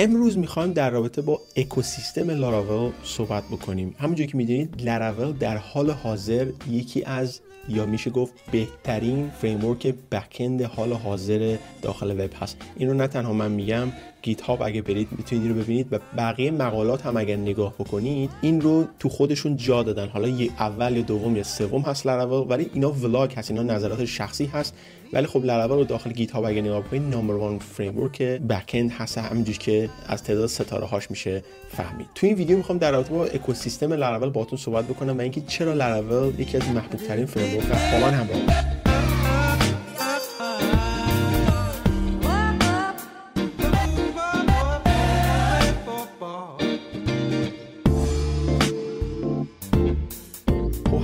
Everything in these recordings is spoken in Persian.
امروز می‌خوایم در رابطه با اکوسیستم لاراول صحبت بکنیم. همونجور که می‌دونید لاراول در حال حاضر یکی از یا میشه گفت بهترین framework backend حال حاضر داخل وب هست. این رو نه تنها من میگم GitHub اگه برید می‌تونید رو ببینید و بقیه مقالات هم اگر نگاه بکنید این رو تو خودشون جا دادن. حالا یه اول یا دوم یا سوم هست لاراول ولی اینا وبلاگ هست اینا نظرات شخصی هست. ولی خب لاراول رو داخل GitHub اگه نگاه بکنید number one framework backend هست. همینجوری که از تعداد ستاره هاش میشه فهمید. تو این ویدیو می‌خوام در رابطه با اکوسیستم لاراول باهاتون صحبت بکنم و اینکه چرا لاراول یکی از محبوب ترین من همراه.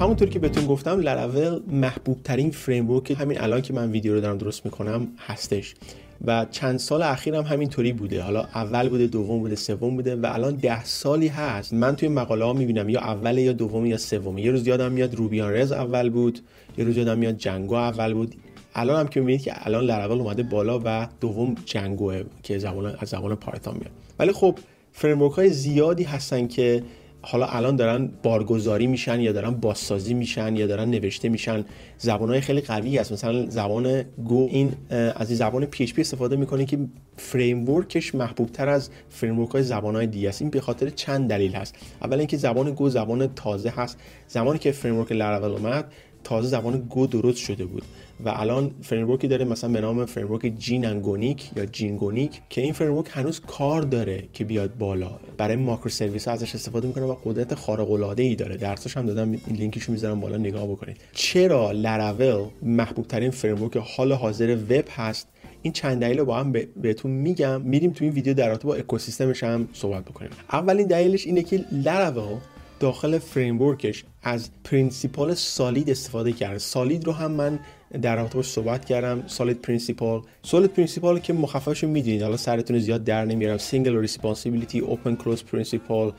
همونطور که بهتون گفتم لاراول محبوب ترین framework همین الان که من ویدیو رو دارم درست می‌کنم هستش. و چند سال اخیر هم همینطوری بوده. حالا اول بوده دوم بوده سوم بوده و الان ده سالی هست. من توی مقاله ها می‌بینم یا اول یا دوم یا سوم. یه روز یادم میاد Ruby on Rails اول بود یه روز یادم میاد Django اول بود. الان هم که می‌بینید که الان لاراول اومده بالا و دوم Django ه که زبان از زبان Python میاد. ولی خب framework های زیادی هستن که حالا الان دارن بارگذاری میشن یا دارن بازسازی میشن یا دارن نوشته میشن. های خیلی قوی هست. مثلا زبان Go این از این زبان پی استفاده می‌کنه که framework ش محبوب تر از framework های زبان های دیگه است. این به خاطر چند دلیل هست. اول اینکه زبان Go زبان تازه هست. زمانی که framework Laravel اومد تازه زبان Go درست شده بود. و الان framework ی داره مثلا به نام framework Gin Gonic یا Gin Gonic که این framework هنوز کار داره که بیاد بالا. برای microservice ازش استفاده می‌کنه و قدرت خارق العاده ای داره. درسش هم دادم این لینکشو می‌ذارم بالا نگاه بکنید. چرا Laravel محبوب ترین framework حال حاضر وب هست؟ این چند دلیل رو با هم بهتون میگم. میریم تو این ویدیو در رابطه با اکوسیستمش هم صحبت بکنیم. اولین دلیلش اینه که Laravel داخل framework ش از principle SOLID استفاده کرده SOLID رو هم من در رابطه صحبت کردم. SOLID principle SOLID principle که مخففش می‌دونید. حالا سرتون زیاد در نمیارم single responsibility open close principle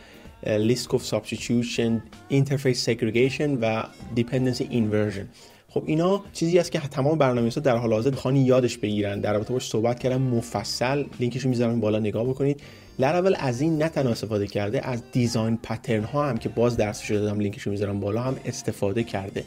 Liskov substitution interface segregation و dependency inversion. خب اینا چیزی است که تمام برنامه‌نویسا در حال حاضر باید یادش بگیرن. در رابطه باش صحبت کردم مفصل لینکش رو می‌ذارم بالا نگاه بکنید. Laravel از اینا استفاده کرده از design pattern ها هم که باز درسش دادم لینکش رو می‌ذارم بالا هم استفاده کرده.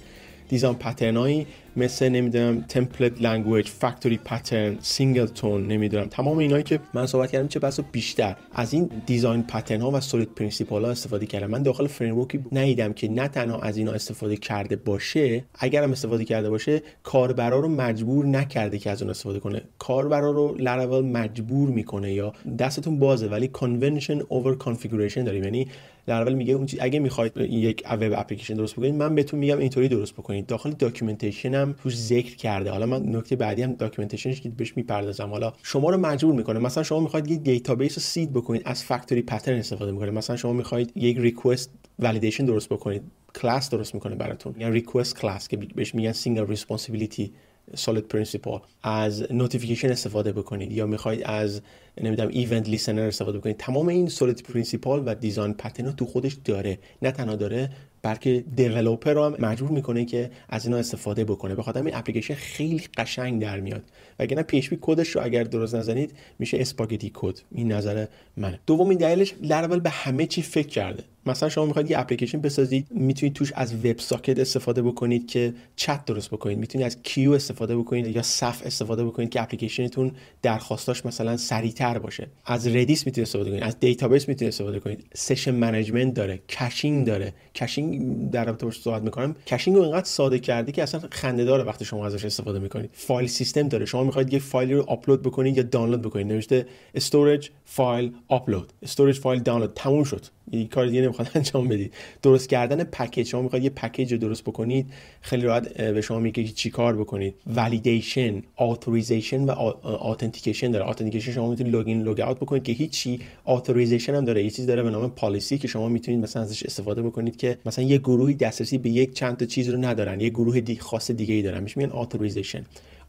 design pattern ایی مثل نمی‌دونم template language factory pattern singleton نمی‌دونم تمام اینایی که من صحبت کردم چه بسا بیشتر از این design pattern ها و SOLID principle ها استفاده کردم من داخل فریم ندیدم که نه تنها از اینا استفاده کرده باشه اگرم استفاده کرده باشه کاربرا رو مجبور نکرده که از اون استفاده کنه کاربرا رو لاراول مجبور می‌کنه یا دستتون بازه ولی convention over configuration داریم یعنی لاراول میگه اون اگه می‌خواید یک web application درست بکنید من بهتون میگم اینطوری درست بکنید. داخل documentation هم توش ذکر کرده. حالا من نکته بعدی هم documentation ش که بهش می‌پردازم. حالا شما رو مجبور می‌کنه. مثلا شما می‌خواید یک database رو seed بکنید از factory pattern استفاده می‌کنه مثلا شما می‌خواید یک request validation درست بکنید. کلاس درست می‌کنه براتون. یعنی request class که بهش میگن single responsibility SOLID principle از notification استفاده بکنید یا می‌خواید از نمی‌دونم event listener استفاده بکنید. تمام این SOLID principle و design pattern تو خودش داره. نه تنها داره بلکه developer رو هم مجبور می‌کنه که از اینا استفاده بکنه. به خاطر این اپلیکیشن خیلی قشنگ در میاد. وگرنه PHP کدش رو اگر درست نزنید میشه spaghetti code. این نظر منه. دومین دلیلش لاراول به همه چی فکر کرده. مثلا شما می‌خواید یه اپلیکیشن بسازید می‌تونید توش از WebSocket استفاده بکنید که چت درست بکنید. می‌تونید از queue استفاده بکنید یا صف استفاده بکنید که اپلیکیشنتون درخواستاش مثلا سریعتر باشه. از Redis می‌تونید استفاده کنید از database می‌تونید استفاده کنید. session management داره caching داره. caching در رابطه باش صحبت می‌کنم. caching رو اینقدر ساده کرده که اصلا خنده داره وقتی شما ازش استفاده می‌کنید. file system داره. شما می‌خواید یه فایلی رو آپلود بکنید یا دانلود بکنید. نوشته storage file upload storage file download تموم شد. کار دیگه نمی‌خواد انجام بدید. درست کردن پکیج شما می‌خواید یه پکیج رو درست بکنید خیلی راحت به شما میگه که چی کار بکنید. validation authorization و authentication داره. authentication شما می‌تونید login logout بکنید که هیچی. authorization هم داره. یه چیز داره به نام policy که شما می‌تونید مثلا ازش استفاده بکنید که مثلا یه گروهی دسترسی به یک چند تا چیز رو ندارن. یه گروه دسترسی خاص دیگه ای دارن. میشه میگن authorization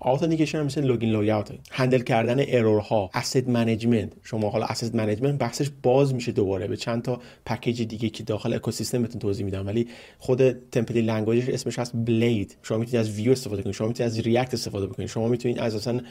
authentication مثل login logout handle کردن error ها asset management شما حالا asset management بحثش باز میشه دوباره. به چند تا پکیج دیگه که داخل اکوسیستمتون توضیح میدم. ولی خود template language اسمش هست Blade شما می‌تونید از ویو استفاده کنید. شما می‌تونید از React استفاده بکنید. شما می‌تونید از اصلا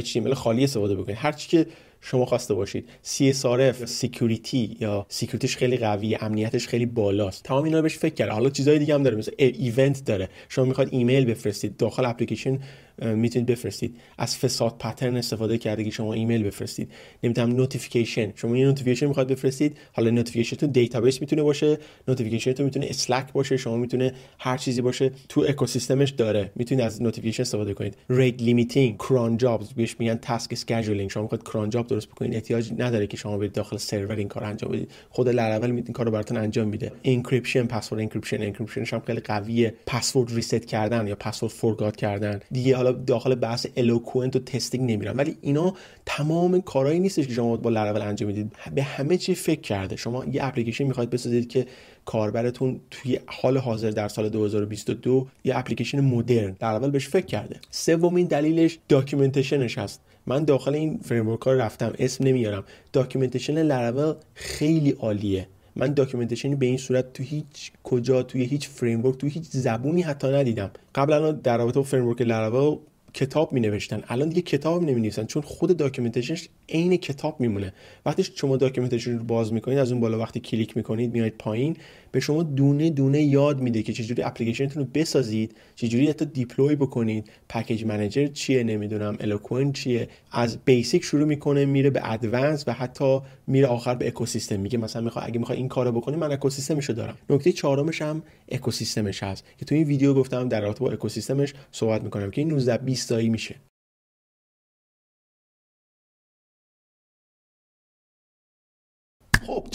HTML خالی استفاده بکنید. هر چی که شما خواسته باشید. CSRF security یا security ش خیلی قویه امنیتش خیلی بالاست. تمام اینا بهش فکر کرده حالا چیزای دیگه هم داره مثل event داره. شما می‌خواد ایمیل بفرستید داخل اپلیکیشن می‌تونید بفرستید. از facade pattern استفاده کرده که شما ایمیل بفرستید. نمی‌دونم notification شما یه notification می‌خواد بفرستید حالا notification تو database می‌تونه باشه notification تو می‌تونه Slack باشه شما می‌تونه هر چیزی باشه. تو اکوسیستمش داره. می‌تونید از notification استفاده کنید. rate limiting cron jobs بهش میگن task scheduling شما می‌خواد cron job درست بکنید. احتیاج نداره که شما برید داخل سرور این کار انجام بدید. خود لاراول این کارو براتون انجام میده. encryption password encryption. encryption ش هم خیلی قویه. password reset کردن یا password forgot کردن. دیگه حالا داخل بحث Eloquent و testing نمیرم. ولی اینا تمام کارهایی نیستش که شما با لاراول انجام می‌دید. به همه چی فکر کرده. شما یه اپلیکیشن می‌خواید بسازید که کاربرتون توی حال حاضر در سال 2022 یه اپلیکیشن مدرن. در اول بهش فکر کرده. سومین دلیلش documentation ش هست. من داخل این framework ها رفتم اسم نمیارم. documentation Laravel خیلی عالیه. من documentation ی به این صورت تو هیچ کجا توی هیچ framework تو هیچ زبونی حتی ندیدم. قبلا در رابطه با framework Laravel کتاب می نوشتن الان دیگه کتاب نمی نویسن چون خود documentation ش عین کتاب میمونه. وقتی شما documentation رو باز می‌کنید از اون بالا وقتی کلیک می‌کنید میاید پایین. به شما دونه دونه یاد میده که چجوری اپلیکیشنتون رو بسازید چجوری حتی deploy بکنید package manager چیه نمی‌دونم Eloquent چیه. از basic شروع می‌کنه میره به advanced و حتی میره آخر به اکوسیستم. میگه مثلا می‌خواد اگه می‌خوای این کارو بکنی من اکوسیستمش رو دارم. نکته چهارمش هم اکوسیستمش هست. که تو این ویدیو گفتم در رابطه با اکوسیستمش صحبت می‌کنم که این 19 20 تایی میشه.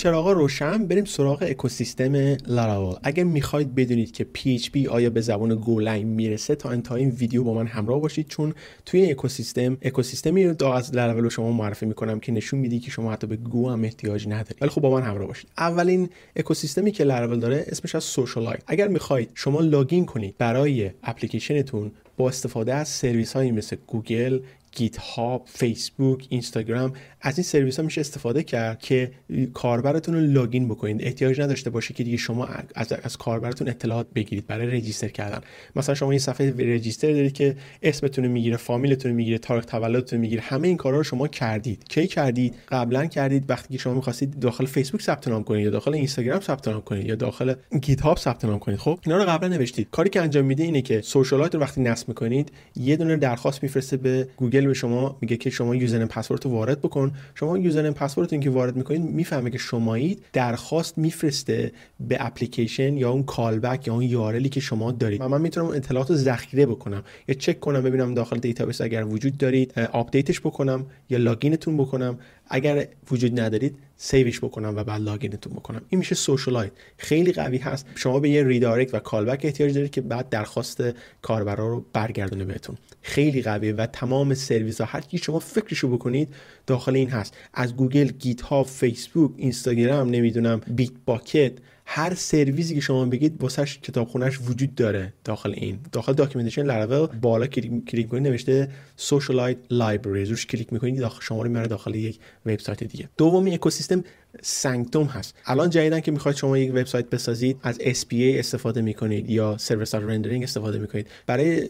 چراغا روشن بریم سراغ اکوسیستم لاراول اگر می‌خواید بدونید که PHP آیا به زبان گولنگ می‌رسه تا انتهای این ویدیو با من همراه باشید چون توی اکوسیستم اکوسیستمی رو از لاراول شما معرفی می‌کنم که نشون میده که شما حتی به گو هم احتیاج ندارید. ولی خب با من همراه باشید. اولین اکوسیستمی که لاراول داره اسمش از Socialite اگر می‌خواید شما login کنید برای اپلیکیشنتون با استفاده از سرویس هایی مثل گوگل GitHub فیسبوک اینستاگرام از این سرویس ها میشه استفاده کرد که کاربرتون رو login بکنید. احتیاج نداشته باشه که دیگه شما از, از کاربرتون اطلاعات بگیرید برای register کردن. مثلا شما این صفحه register دارید که اسمتون رو می‌گیره فامیلتون رو می‌گیره تاریخ تولدتون می‌گیره همه این کارا رو شما کردید. کی کردید؟ قبلا کردید. وقتی که شما می‌خواستید داخل فیسبوک ثبت نام کنید یا داخل اینستاگرام ثبت نام کنید یا داخل GitHub ثبت نام کنید. خب اینا رو قبلا نوشتید. کاری که انجام میده اینه که Socialite رو وقتی نصب می‌کنید یه دونه درخواست میفرسته به گوگل به شما میگه که شما username password رو وارد بکن. شما username password تون که وارد می‌کنید می‌فهمه که شمایید درخواست میفرسته به اپلیکیشن یا اون callback یا اون URL ی که شما دارید. و من می‌تونم اطلاعات رو ذخیره بکنم. یا چک کنم ببینم داخل database اگر وجود دارید update ش بکنم یا login تون بکنم. اگر وجود ندارید save ش بکنم و بعد login تون بکنم. این میشه Socialite خیلی قوی هست. شما به یه redirect و callback احتیاج دارید که بعد درخواست کاربرا رو برگردونه بهتون. خیلی قویه و تمام سرویس ها هر کی شما فکرشو بکنید داخل این هست. از گوگل GitHub فیسبوک اینستاگرام نمی‌دونم Bitbucket هر سرویسی که شما بگید واسش کتابخونهش وجود داره داخل این. داخل documentation Laravel بالا کلیک کنید نوشته Socialite library روش کلیک می‌کنید داخل شما رو داخل یک وبسایت دیگه. دومی اکوسیستم Sanctum هست. الان جدیدن که می‌خواید شما یک وبسایت بسازید از SPA استفاده می‌کنید یا server side rendering استفاده می‌کنید. برای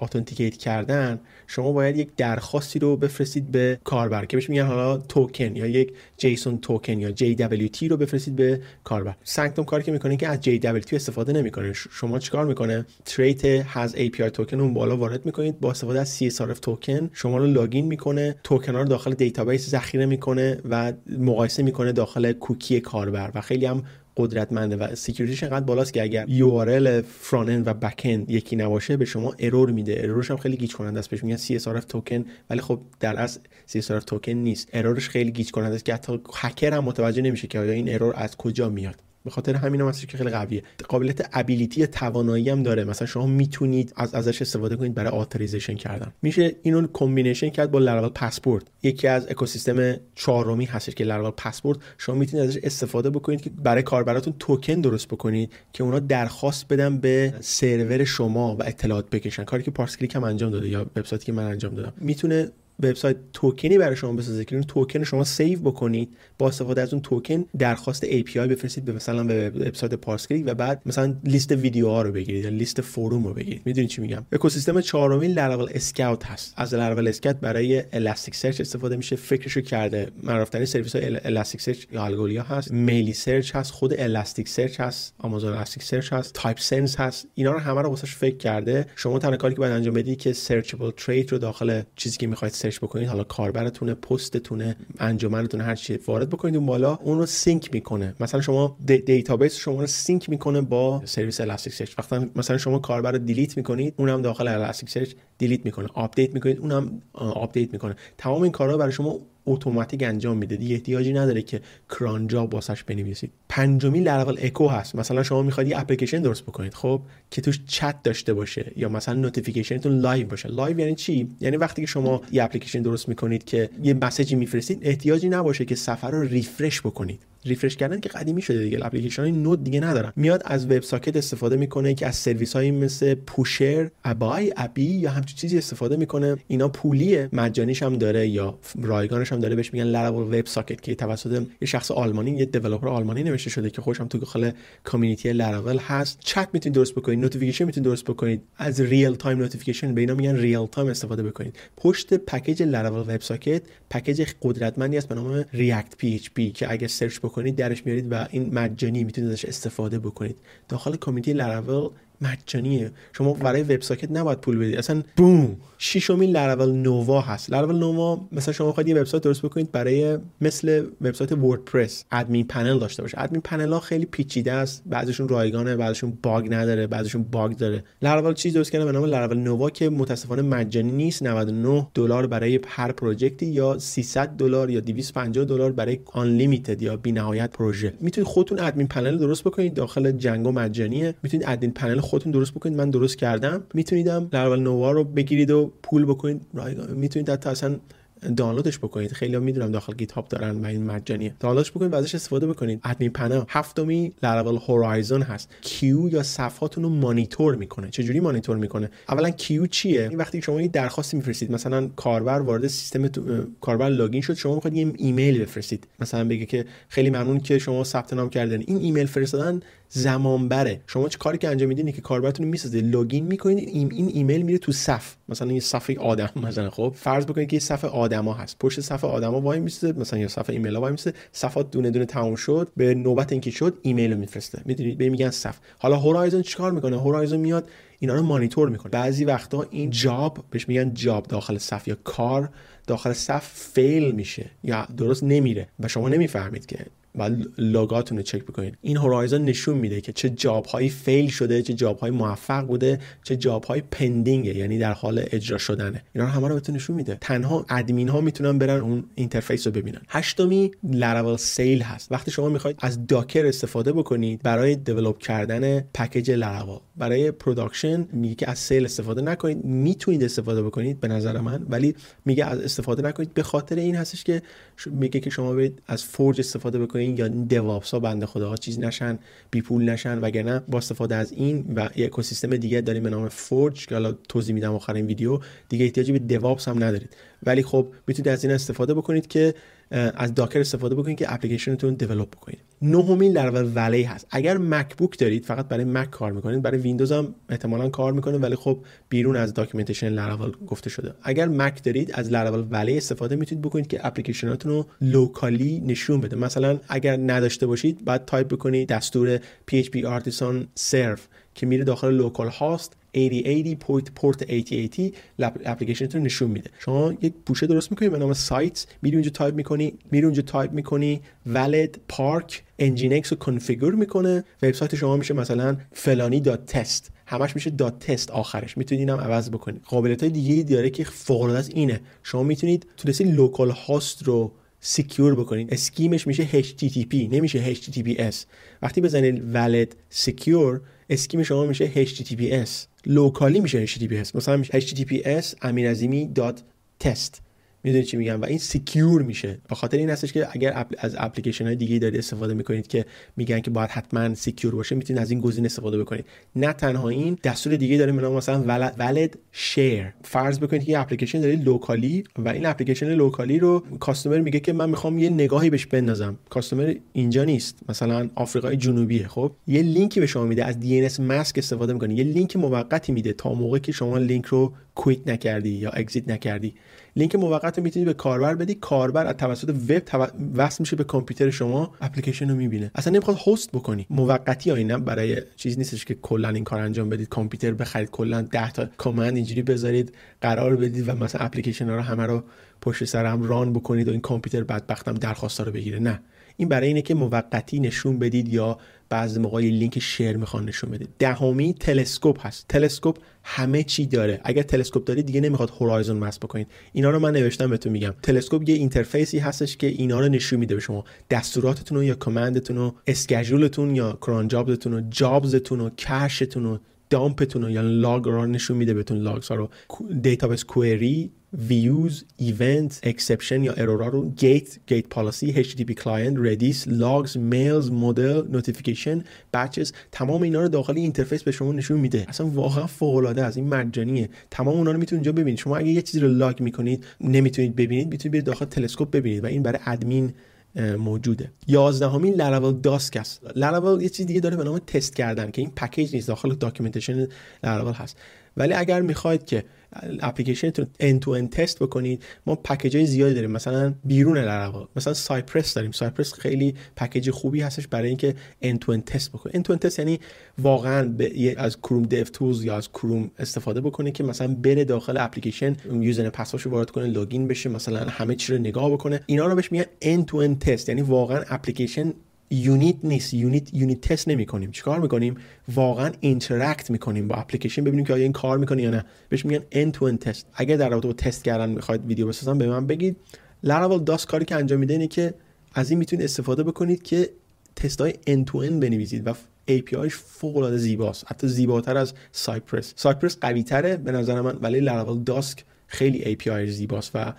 authenticate کردن شما باید یک درخواستی رو بفرستید به کاربر که بهش میگن حالا توکن یا یک JSON token یا JWT رو بفرستید به کاربر. Sanctum کاری که می‌کنه که از JWT استفاده نمی‌کنه. شما چیکار می‌کنه؟ trait HasApiTokens اون بالا وارد می‌کنید. با استفاده از CSRF token شما رو login می‌کنه. توکن ها رو داخل database ذخیره می‌کنه و مقایسه می‌کنه داخل کوکی کاربر و خیلی هم قدرتمنده و security ش انقدر بالاست که اگر URL front و back end یکی نباشه به شما error میده. error ش هم خیلی گیج کننده است. بهش میگن CSRF token ولی خب در اصل CSRF token نیست. error ش خیلی گیج کننده است که حتی hacker هم متوجه نمیشه که آیا این error از کجا میاد. به خاطر همین هم که خیلی قویه. قابلیت ability توانایی هم داره. مثلا شما می‌تونید از ازش استفاده کنید برای authorization کردن. میشه اینو combination کرد با Laravel Passport یکی از اکوسیستم چهارمی هست که Laravel Passport شما می‌تونید ازش استفاده بکنید که برای کاربراتون توکن درست بکنید که اونا درخواست بدن به سرور شما و اطلاعات بکشن. کاری که پارس کلیک هم انجام داده یا وبسایتی که من انجام دادم. می‌تونه وبسایت توکنی برای شما بسازه که اون توکن شما save بکنید با استفاده از اون توکن درخواست API بفرستید به مثلا به وبسایت پارس کلیک و بعد مثلا لیست ویدیوها رو بگیرید یا لیست forum رو بگیرید. می‌دونید چی میگم؟ اکوسیستم چهارمی Laravel Scout هست. از Laravel Scout برای Elasticsearch استفاده میشه. فکرشو کرده معروف سرویس های Elasticsearch یا Algolia هست. Meilisearch هست. خود Elasticsearch هست. آمازون Elasticsearch هست. Typesense هست. اینا رو همه رو واسش فکر کرده. شما تنها کاری که باید انجام بدید که Searchable trait رو داخل چیزی که می‌خواید search بکنید حالا کاربرتونه پستتونه انجمنتون هر چی وارد بکنید اون بالا اون رو sync می‌کنه. مثلا شما database شما رو sync می‌کنه با سرویس Elastic search وقتی مثلا شما کاربر رو delete می‌کنید اونم داخل Elasticsearch delete می‌کنه. update می‌کنید اونم update می‌کنه. تمام این کارها برای شما automatic انجام میده. دیگه احتیاجی نداره که cron job واسش بنویسید. پنجمی لرول اکو هست. مثلا شما می‌خواید یه اپلیکیشن درست بکنید خب؟ که توش چت داشته باشه یا مثلا notification تون live باشه. live یعنی چی؟ یعنی وقتی که شما یه اپلیکیشن درست می‌کنید که یه message ی میفرستید احتیاجی نباشه که صفحه رو refresh بکنید. refresh کردن که قدیمی شده دیگه. اپلیکیشن های نو دیگه ندارن. میاد از WebSocket استفاده می‌کنه که از سرویس های مثل Pusher Ably یا همچین چیزی استفاده می‌کنه. اینا پولیه. مجانیش هم داره یا رایگانش هم داره. بهش میگن Laravel WebSocket که توسط یه شخص آلمانی یه developer آلمانی نوشته شده که خودشم تو داخل community Laravel هست. چت می‌تونید درست بکنید. notification می‌تونید درست بکنید. از real time notification به اینا میگن real time استفاده بکنید. پشت package Laravel WebSocket package قدرتمندی است به نام ReactPHP که اگه search بکنید درش میارید و این مجانی می‌تونید ازش استفاده بکنید. داخل community Laravel مجانیه. شما برای WebSocket نباید پول بدید اصلا بوم. ششمین Laravel Nova هست. Laravel Nova مثلا شما خواهید یه وبسایت درست بکنید برای مثل وبسایت WordPress. admin panel داشته باشه. admin panel ها خیلی پیچیده است. بعضیشون رایگانه بعضیشون bug نداره بعضیشون bug داره. لراول چیز درست کردن به نام Laravel Nova که متاسفانه مجانی نیست. 99 دلار برای هر project ی یا 300 دلار یا 250 دلار برای آن یا بی‌نهایت پروژه. می‌تونید خودتون admin panel درست بکنید. داخل Django مجانیه. می‌تونید admin panel خودتون درست بکنید من درست کردم. میتونیدم Laravel Nova رو بگیرید و پول بکنید. می‌تونید حتی اصلا دانلودش بکنید. خیلی هم می‌دونم داخل GitHub دارن و این مجانیه. دانلودش بکنید و ازش استفاده بکنید. admin panel هفتمی Laravel Horizon هست. queue یا صف‌هاتون رو مانیتور می‌کنه. چجوری مانیتور می‌کنه؟ اولا queue چیه؟ این وقتی شما یه درخواستی میفرستید مثلا کاربر وارد سیستم کاربر login شد شما می‌خواید یه ایمیل بفرستید. مثلا بگه که خیلی ممنون که شما ثبت نام کردن این ایمیل فرستادن زمان بره شما چه کاری که انجام میدین؟ که کاربرتون می‌سازه. login می‌کنید این, این ایمیل میره تو صف. مثلا یه صف آدم مثلا خب. فرض بکنید که یه صف آدما هست. پشت صف آدما وای میسته مثلا یه صف ایمیل وای میسته صفا دونه دونه تموم شد به نوبت اینکه شد ایمیل رو میفرسته. می‌دونید؟ به میگن صف. حالا Horizon چیکار می‌کنه؟ Horizon میاد اینا رو مانیتور می‌کنه. بعضی وقتا این job بهش میگن job داخل صف یا کار داخل صف fail میشه یا درست نمیره. و شما نمی‌فهمید که بعد log اتون رو چک بکنید این Horizon نشون میده که چه job هایی fail شده چه job های موفق بوده چه job های pending ه یعنی در حال اجرا شدنه. اینا رو همه رو بهتون نشون میده. تنها ادمین ها می‌تونن برن اون interface رو ببینن. هشتمی Laravel Sail هست. وقتی شما می‌خواید از Docker استفاده بکنید برای develop کردن پکیج لراول برای production میگه که از Sail استفاده نکنید. می‌تونید استفاده بکنید به نظر من ولی میگه از استفاده نکنید. به خاطر این هستش که میگه که شما برید از Forge استفاده بکنید یا DevOps ها بنده خداها چیز نشن بی پول نشن وگرنه با استفاده از این و یک اکوسیستم دیگه داریم به نام Forge که حالا توضیح میدم آخر این ویدیو دیگه احتیاجی به DevOps هم ندارید. ولی خب می‌تونید از این استفاده بکنید که از Docker استفاده بکنید که اپلیکیشنتون develop بکنید. نهمین لراول ولی هست. اگر MacBook دارید فقط برای مک کار می‌کنید برای ویندوز هم احتمالا کار می‌کنه ولی خب بیرون از documentation Laravel گفته شده. اگر مک دارید از لراول ولی استفاده می‌تونید بکنید که اپلیکیشناتون رو local ی نشون بده. مثلا اگر نداشته باشید بعد تایپ بکنید دستور PHP Artisan Serve که میره داخل localhost 8080 پورت پورت 8080 اپلیکیشنتون نشون میده. شما یک پوشه درست می‌کنی به نام سایت میری اونجا تایپ می‌کنی میری اونجا تایپ می‌کنی valet park Nginx رو configure می‌کنه. وبسایت شما میشه مثلا فلانی dot test. همش میشه dot test آخرش. می‌تونید اینم عوض بکنید. قابلیت های دیگه داره که فوق العاده اینه. شما می‌تونید تونستی localhost رو secure بکنید. scheme ش میشه HTTP نمیشه HTTPS وقتی بزنید valet secure scheme شما میشه HTTPS local ی میشه HTTPS مثلا HTTPS امیرعظیمی dot test می‌دونید چی میگم؟ و این secure میشه. به خاطر این هستش که اگر از اپلیکیشن های دیگه دارید استفاده می‌کنید که میگن که باید حتما secure باشه می‌تونید از این گزینه استفاده بکنید. نه تنها این دستور دیگه داره به مثلا valet share فرض بکنید که یه اپلیکیشن دارید local ی و این اپلیکیشن local ی رو customer میگه که من می‌خوام یه نگاهی بهش بندازم. customer اینجا نیست. مثلا آفریقای جنوبیه خب. یه لینکی به شما میده. از Dnsmasq استفاده می‌کنه یه لینک موقتی میده تا موقعی که شما لینک رو quit نکردی یا exit نکردی. لینک موقت رو می‌تونی به کاربر بدی. کاربر از توسط وب. وصل میشه به کامپیوتر شما. اپلیکیشن رو می‌بینه. اصلا نمی‌خواد host بکنی. موقتی ها برای چیز نیستش که کلا این کار انجام بدید. کامپیوتر بخرید. کلا 10 تا command اینجوری بذارید. قرار بدید و مثلا اپلیکیشن ها رو همه رو پشت سر هم run بکنید و این کامپیوتر بدبختم درخواست رو بگیره. نه. این برای اینه که موقتی نشون بدید یا بعضی موقع لینک share می‌خوان نشون بدید دهمی Telescope هست. Telescope همه چی داره. اگر Telescope دارید دیگه نمی‌خواد Horizon نصب بکنید. اینا رو من نوشتم بهتون میگم. Telescope یه interface ی هستش که اینا رو نشون میده به شما. دستوراتتون رو یا command تون رو schedule تون یا cron job تون رو jobs تون رو cache تون رو dump تون رو یا log رو نشون میده بهتون logs ها رو. database query views event exception یا error ا رو. gate gate policy HTTP client Redis logs mails model notification batches تمام اینا رو داخل interface به شما نشون میده. اصلا واقعا فوق العاده از این مجانیه. تمام اونا رو می‌تونید اینجا ببینید. شما اگه یه چیزی رو log می‌کنید نمی‌تونید ببینید می‌تونید به داخل Telescope ببینید و این برای ادمین موجوده. یازدهمین Laravel Dusk است. لراول یه چیز دیگه داره به نام تست کردن که این پکیج نیست. داخل documentation Laravel هست. ولی اگر می‌خواید که اپلیکیشنتون end to end test بکنید. ما پکیج های زیادی داریم. مثلا بیرون لراول مثلا Cypress داریم. Cypress خیلی پکیج خوبی هستش برای اینکه end to end test بکنید. end to end test یعنی واقعا به از Chrome DevTools یا از کروم استفاده بکنه که مثلا بره داخل اپلیکیشن user password ش وارد کنه login بشه مثلا همه چی رو نگاه بکنه. اینا رو بهش میگن end to end test یعنی واقعا اپلیکیشن unit نیست. unit unit test نمی کنیم چیکار می‌کنیم؟ واقعا interact می‌کنیم با اپلیکیشن. ببینیم که آیا این کار می‌کنه یا نه. بهش میگن end to end test اگر در رابطه با تست کردن می‌خواید ویدیو بسازم به من بگید. Laravel Dusk کاری که انجام میده اینه که از این می‌تونید استفاده بکنید که تست های end to end بنویسید و APIش فوق العاده زیباست. حتی زیباتر از Cypress Cypress قوی تره به نظر من ولی Laravel Dusk خیلی API زیباست و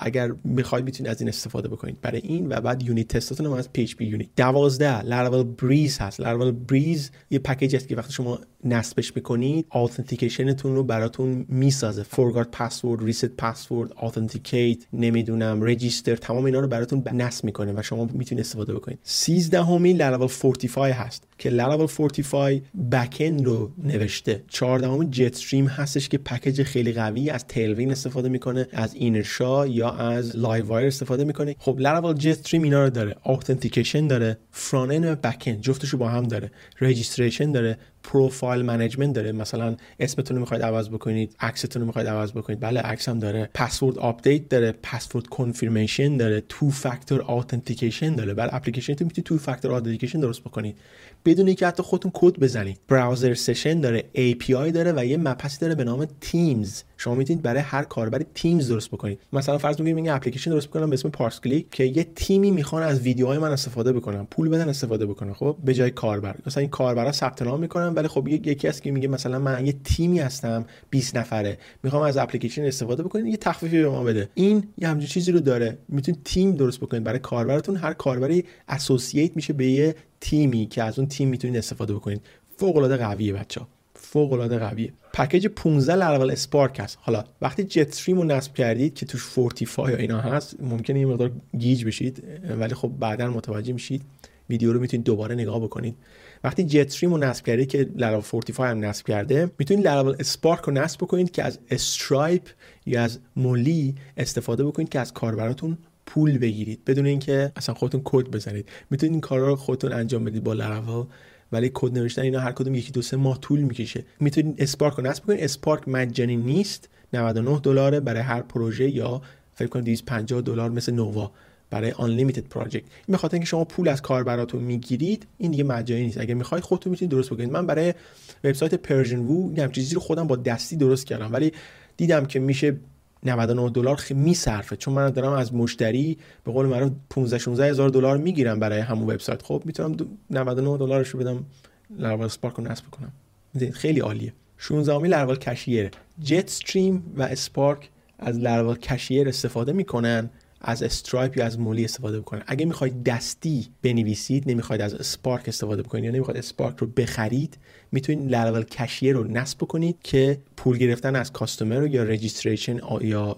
اگر می‌خواید می‌تونید از این استفاده بکنید برای این و بعد unit test اتون هم از PHPUnit. 12 Laravel Breeze هست. Laravel Breeze یه پکیج است که وقتی شما نصبش می‌کنید authentication تون رو براتون می‌سازه. forgot password reset password authenticate نمی‌دونم register تمام اینا رو براتون نصب می‌کنه و شما می‌تونید استفاده بکنید. 13 همین لاراول 45 هست که لاراول 45 backend رو نوشته. 14 همین Jetstream هستش که پکیج خیلی قوی از Tailwind استفاده می‌کنه از Inertia یا از لایو وایر استفاده می‌کنه خب Laravel Jetstream اینا رو داره. authentication داره. front end و back end جفتشو با هم داره. registration داره. profile management داره. مثلا اسمتون رو می‌خواید عوض بکنید عکستون رو می‌خواید عوض بکنید. بله عکس هم داره. password update داره. password confirmation داره. two factor authentication داره. برای اپلیکیشنتون می‌تونید two factor authentication درست بکنید. بدون اینکه حتی خودتون کد بزنید browser session داره API داره و یه مبحثی داره به نام Teams شما می‌تونید برای هر کاربری Teams درست بکنید. مثلا فرض بگیریم یه اپلیکیشن درست بکنم به اسم پارس کلیک که یه تیمی می‌خوان از ویدیوهای من استفاده بکنن پول بدن استفاده بکنن خب؟ به جای کاربر. مثلا این کاربرا ثبت نام می‌کنن ولی خب یکی از که میگه مثلا من یه تیمی هستم 20 نفره. می‌خوام از اپلیکیشن استفاده بکنید یه تخفیفی به ما بده. این یه همچین چیزی رو داره. می‌تونید تیم درست بکنید. برای کاربرتون هر کاربری associate میشه به یه تیمی که از اون تیم می‌تونید استفاده بکنید. فوق العاده قویه بچه فوق العاده قویه پکیج 15 Laravel Spark هست. حالا وقتی Jetstream رو نصب کردید که توش 45 یا اینا هست ممکنه یه مقدار گیج بشید ولی خب بعدا متوجه میشید ویدیو رو می‌تونید دوباره نگاه بکنید. وقتی Jetstream رو نصب کردید که لراول 45 هم نصب کرده می‌تونید Laravel Spark رو نصب بکنید که از Stripe یا از Mollie استفاده بکنید که از کاربراتون پول بگیرید بدون اینکه اصلا خودتون کد بزنید. می‌تونید این کارا رو خودتون انجام بدید با لراول ولی کد نوشتن اینا هر کدوم یکی دو سه ماه طول می‌کشه. می‌تونید Spark رو نصب کنید. Spark مجانی نیست. 99 دلاره برای هر پروژه یا فکر کنید 250 دلار مثل Nova برای unlimited project این به اینکه شما پول از کاربراتون می‌گیرید این دیگه مجانی نیست. اگر می‌خواید خودتون می‌تونید درست بکنید. من برای وبسایت Persian Vue یه چیزی رو خودم با دستی درست کردم. ولی دیدم که میشه 99 دلار میصرفه. چون من دارم از مشتری به قول معروف 15 16 هزار دلار می‌گیرم برای همون وبسایت. خب می‌تونم 99 دلارش رو بدم لراول اسپارک رو نصب کنم خیلی عالیه. 16 امی لراول کشیر جت استریم و اسپارک از لراول کشیر استفاده می‌کنن. از استرایپ یا از مولی استفاده بکنن اگه می‌خواید دستی بنویسید نمی‌خواید از اسپارک استفاده بکنید یا نمی‌خواید اسپارک رو بخرید می‌تونید Laravel Cashier رو نصب بکنید که پول گرفتن از customer یا registration یا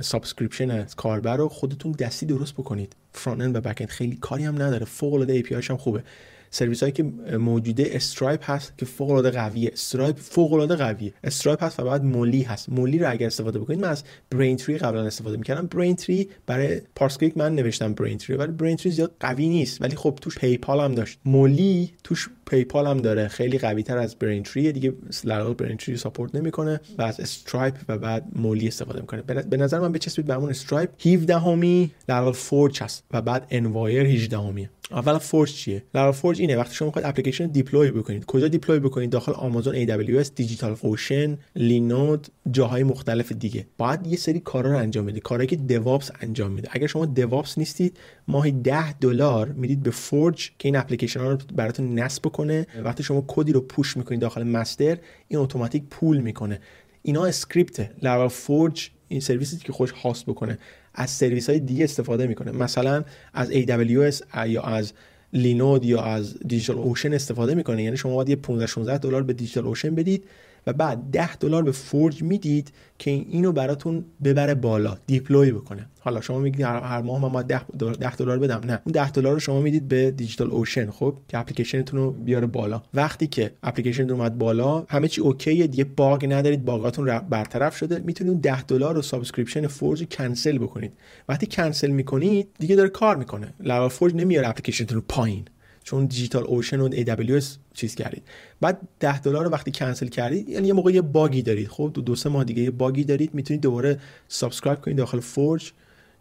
subscription از کاربر رو خودتون دستی درست بکنید. front و back خیلی کاری هم نداره. فوق العاده ای هم خوبه. سرویس هایی که موجوده Stripe هست که فوق العاده قویه. Stripe فوق العاده قویه. Stripe هست و بعد Mollie هست. Mollie رو اگر استفاده بکنید من از Braintree قبلا استفاده می‌کردم. Braintree برای پارس کلیک من نوشتم Braintree ولی Braintree زیاد قوی نیست. ولی خب توش PayPal هم داشت. Mollie توش PayPal هم داره. خیلی قوی تر از Braintree دیگه Laravel Braintree support نمی‌کنه و از Stripe و بعد Mollie استفاده می‌کنه. به نظر من بچسبید به همون Stripe 17 همی Laravel Forge هست و بعد Envoyer 18 همیه Laravel Forge چیه؟ Laravel Forge اینه وقتی شما می‌خواید اپلیکیشن deploy بکنید. کجا deploy بکنید؟ داخل Amazon AWS DigitalOcean Linode جاهای مختلف دیگه. باید یه سری کارا رو انجام بدید کارهایی که DevOps انجام میده. اگر شما DevOps نیستید ماهی 10 دلار می‌دید به Forge که این اپلیکیشن ها رو براتون نصب کنه وقتی شما کدی رو push می‌کنید داخل master این اتوماتیک pull می‌کنه. اینا اسکریپت Laravel Forge این سرویسی که خودش host بکنه. از سرویس های دیگه استفاده می‌کنه. مثلا از AWS یا از Linode یا از DigitalOcean استفاده می‌کنه. یعنی شما باید یه 15 16 دلار به DigitalOcean بدید و بعد 10 دلار به Forge می‌دید که اینو براتون ببره بالا deploy بکنه. حالا شما میگید هر ماه من باید 10 دلار بدم. نه. اون 10 دلار رو شما می‌دید به DigitalOcean خب؟ که اپلیکیشنتون رو بیاره بالا. وقتی که اپلیکیشن اومد بالا همه چی اوکیه دیگه باگ ندارید باگاتون برطرف شده. می‌تونید 10 دلار رو subscription Forge کنسل بکنید. وقتی کنسل می‌کنید دیگه داره کار می‌کنه. Laravel Forge نمیاره اپلیکیشنتون رو پایین. چون DigitalOcean و AWS چیز کردید. بعد 10 دلار رو وقتی کنسل کردید یعنی یه موقع یه باگی دارید. خب دو, دو سه ماه دیگه یه باگی دارید می‌تونید دوباره subscribe کنید داخل Forge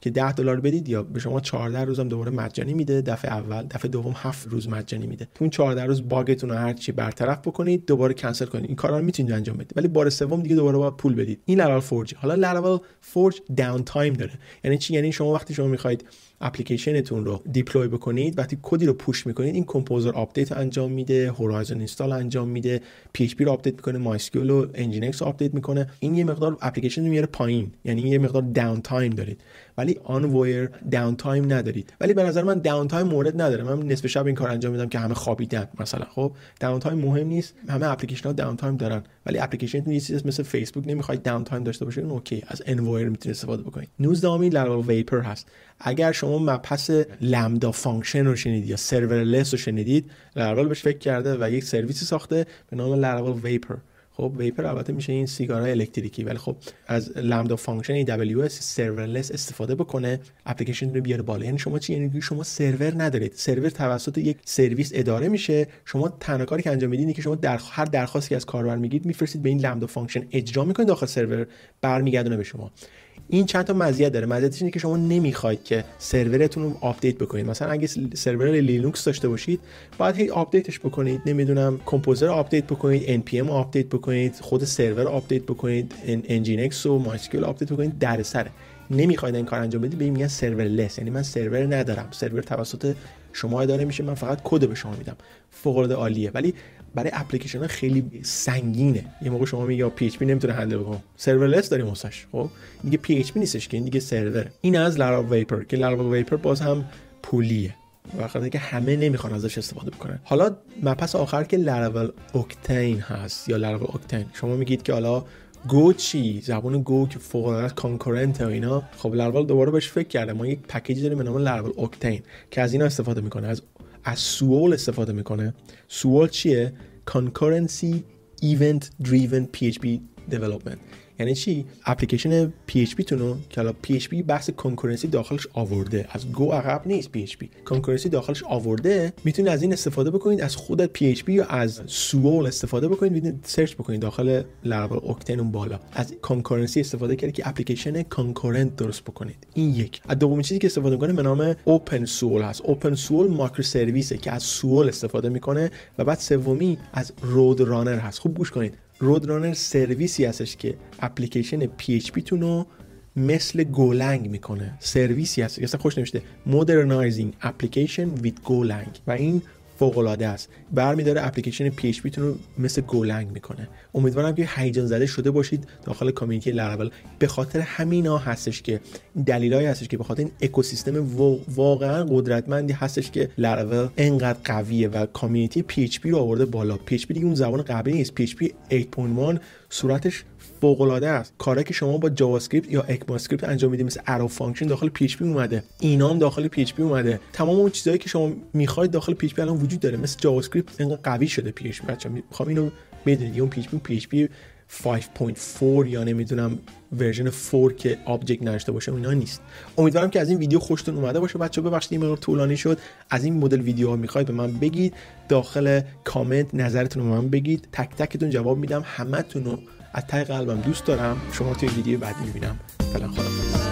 که 10 دلار بدید یا به شما 14 روزم دوباره مجانی میده. دفعه اول دفعه دوم 7 روز مجانی میده. تو اون 14 روز باگتون رو هر چی برطرف بکنید دوباره کنسل کنید. این کارا رو می‌تونید انجام بدید. ولی بار سوم دیگه دوباره باید پول بدید. این Laravel Forge حالا Laravel Forge downtime داره. یعنی چی؟ یعنی شما وقتی شما می‌خواید اپلیکیشنتون رو deploy بکنید. وقتی کدی رو push می‌کنید این Composer update انجام میده Horizon install انجام میده PHP رو آپدیت می‌کنه MySQL و Nginx رو آپدیت می‌کنه. این یه مقدار اپلیکیشن رو میاره پایین. یعنی یه مقدار downtime دارید. ولی Envoyer downtime ندارید. ولی به نظر من downtime مورد نداره. من نصف شب این کار انجام میدم که همه خوابیدن مثلا. خب downtime مهم نیست. همه اپلیکیشن ها downtime دارن. ولی اپلیکیشن نیست مثل فیسبوک نمی‌خواید downtime داشته باشه اوکی. از Envoyer می‌تونید استفاده بکنید 19 امی Laravel Vapor هست. اگر شما مبحث Lambda function رو شنیدید یا serverless رو شنیدید لرال بهش فکر کرده و یک سرویسی ساخته به نام Laravel Vapor. خب vapor البته میشه این سیگارهای الکتریکی ولی خب از Lambda function AWS serverless استفاده بکنه اپلیکیشن رو بیاره بالا. یعنی شما چی؟ یعنی شما سرور ندارید. سرور توسط یک سرویس اداره میشه. شما تنها کاری که انجام می‌دید که شما در هر درخواستی از کاربر میگید میفرستید به این Lambda function. اجرا می‌کنید داخل سرور برمیگردونه به شما. این چند تا مزیت داره. مزیتش اینه که شما نمی‌خواید که سرورتون رو آپدیت بکنید. مثلا اگه سرور لینوکس داشته باشید باید هی آپدیتش بکنید. نمی‌دونم Composer update بکنید npm update بکنید خود سرور آپدیت بکنید nginx و MySQL آپدیت بکنید. در سرورلس نمی‌خواید این کار انجام بدید بهش میگن serverless. یعنی من سرور ندارم. سرور توسط شما اداره میشه. من فقط کد به شما میدم. فوق العاده عالیه. ولی برای اپلیکیشن ها خیلی سنگینه. یه موقع شما میگی PHP نمی‌تونه handle بکنه. serverless داریم واسش خب؟ دیگه PHP نیستش که این دیگه سرور. این از Laravel Vapor که Laravel Vapor باز هم پولیه. و که همه نمی‌خوان ازش استفاده بکنن. حالا مبحث آخر که Laravel Octane هست یا Laravel Octane شما میگید که حالا Go چی؟ زبان Go که فوق العاده concurrent و اینا. خب لارول دوباره بهش فکر کرده. ما یک پکیج داریم به نام Laravel Octane که از اینا استفاده می‌کنه. از از Swoole استفاده می‌کنه Swoole چیه concurrency event driven PHP development یعنی چی؟ اپلیکیشن PHP تونو که حالا PHP بحث concurrency داخلش آورده. از Go عقب نیست PHP concurrency داخلش آورده. می‌تونید از این استفاده بکنید از خودت PHP یا از Swoole استفاده بکنید. می‌تونید سرچ بکنید داخل Laravel Octane اون بالا. از concurrency استفاده کرد که اپلیکیشن concurrent درست بکنید. این یک. از دومین چیزی که استفاده می‌کنه به نام Open Swoole هست. Open Swoole micro serviceه که از Swoole استفاده می‌کنه و بعد سومی از رود رانر هست. خوب گوش کنید. رودرانر سرویسی هستش که اپلیکیشن PHP تون رو مثل گولنگ می‌کنه. سرویسی هست. اصلا خوش نوشته Modernizing Application with Golang. و این فوق العاده است. برمیداره اپلیکیشن پی اچ رو مثل گولنگ می‌کنه. امیدوارم که هیجان زده شده باشید داخل کامیونیتی لراول به خاطر همینا هستش که دلیلایی هستش که به خاطر این اکوسیستم واقعا قدرتمندی هستش که لراول انقدر قویه و community PHP رو آورده بالا. PHP دیگه اون زبان قبلی نیست. PHP 8.1 سرعتش فوق العاده است. کاری که شما با JavaScript یا ECMAScript انجام می‌دید مثل arrow function داخل PHP اومده. اینام داخل PHP اومده. تمام اون چیزهایی که شما می‌خواید داخل PHP الان وجود داره. مثل JavaScript انقدر قوی شده PHP بچا می‌خوام اینو بدونید. اون پی اچ پی پی اچ پی 5.4 یا نمی‌دونم version 4 که object نداشته باشه اینا نیست. امیدوارم که از این ویدیو خوشتون اومده باشه. بچه ببخشید این مقدار طولانی شد. از این مدل ویدیوها می‌خواید به من بگید. داخل کامنت نظرتون رو به من بگید. تک تکتون جواب میدم. همتون رو از ته قلبم دوست دارم. شما توی ویدیو بعدی می‌بینم. فعلا خدافظ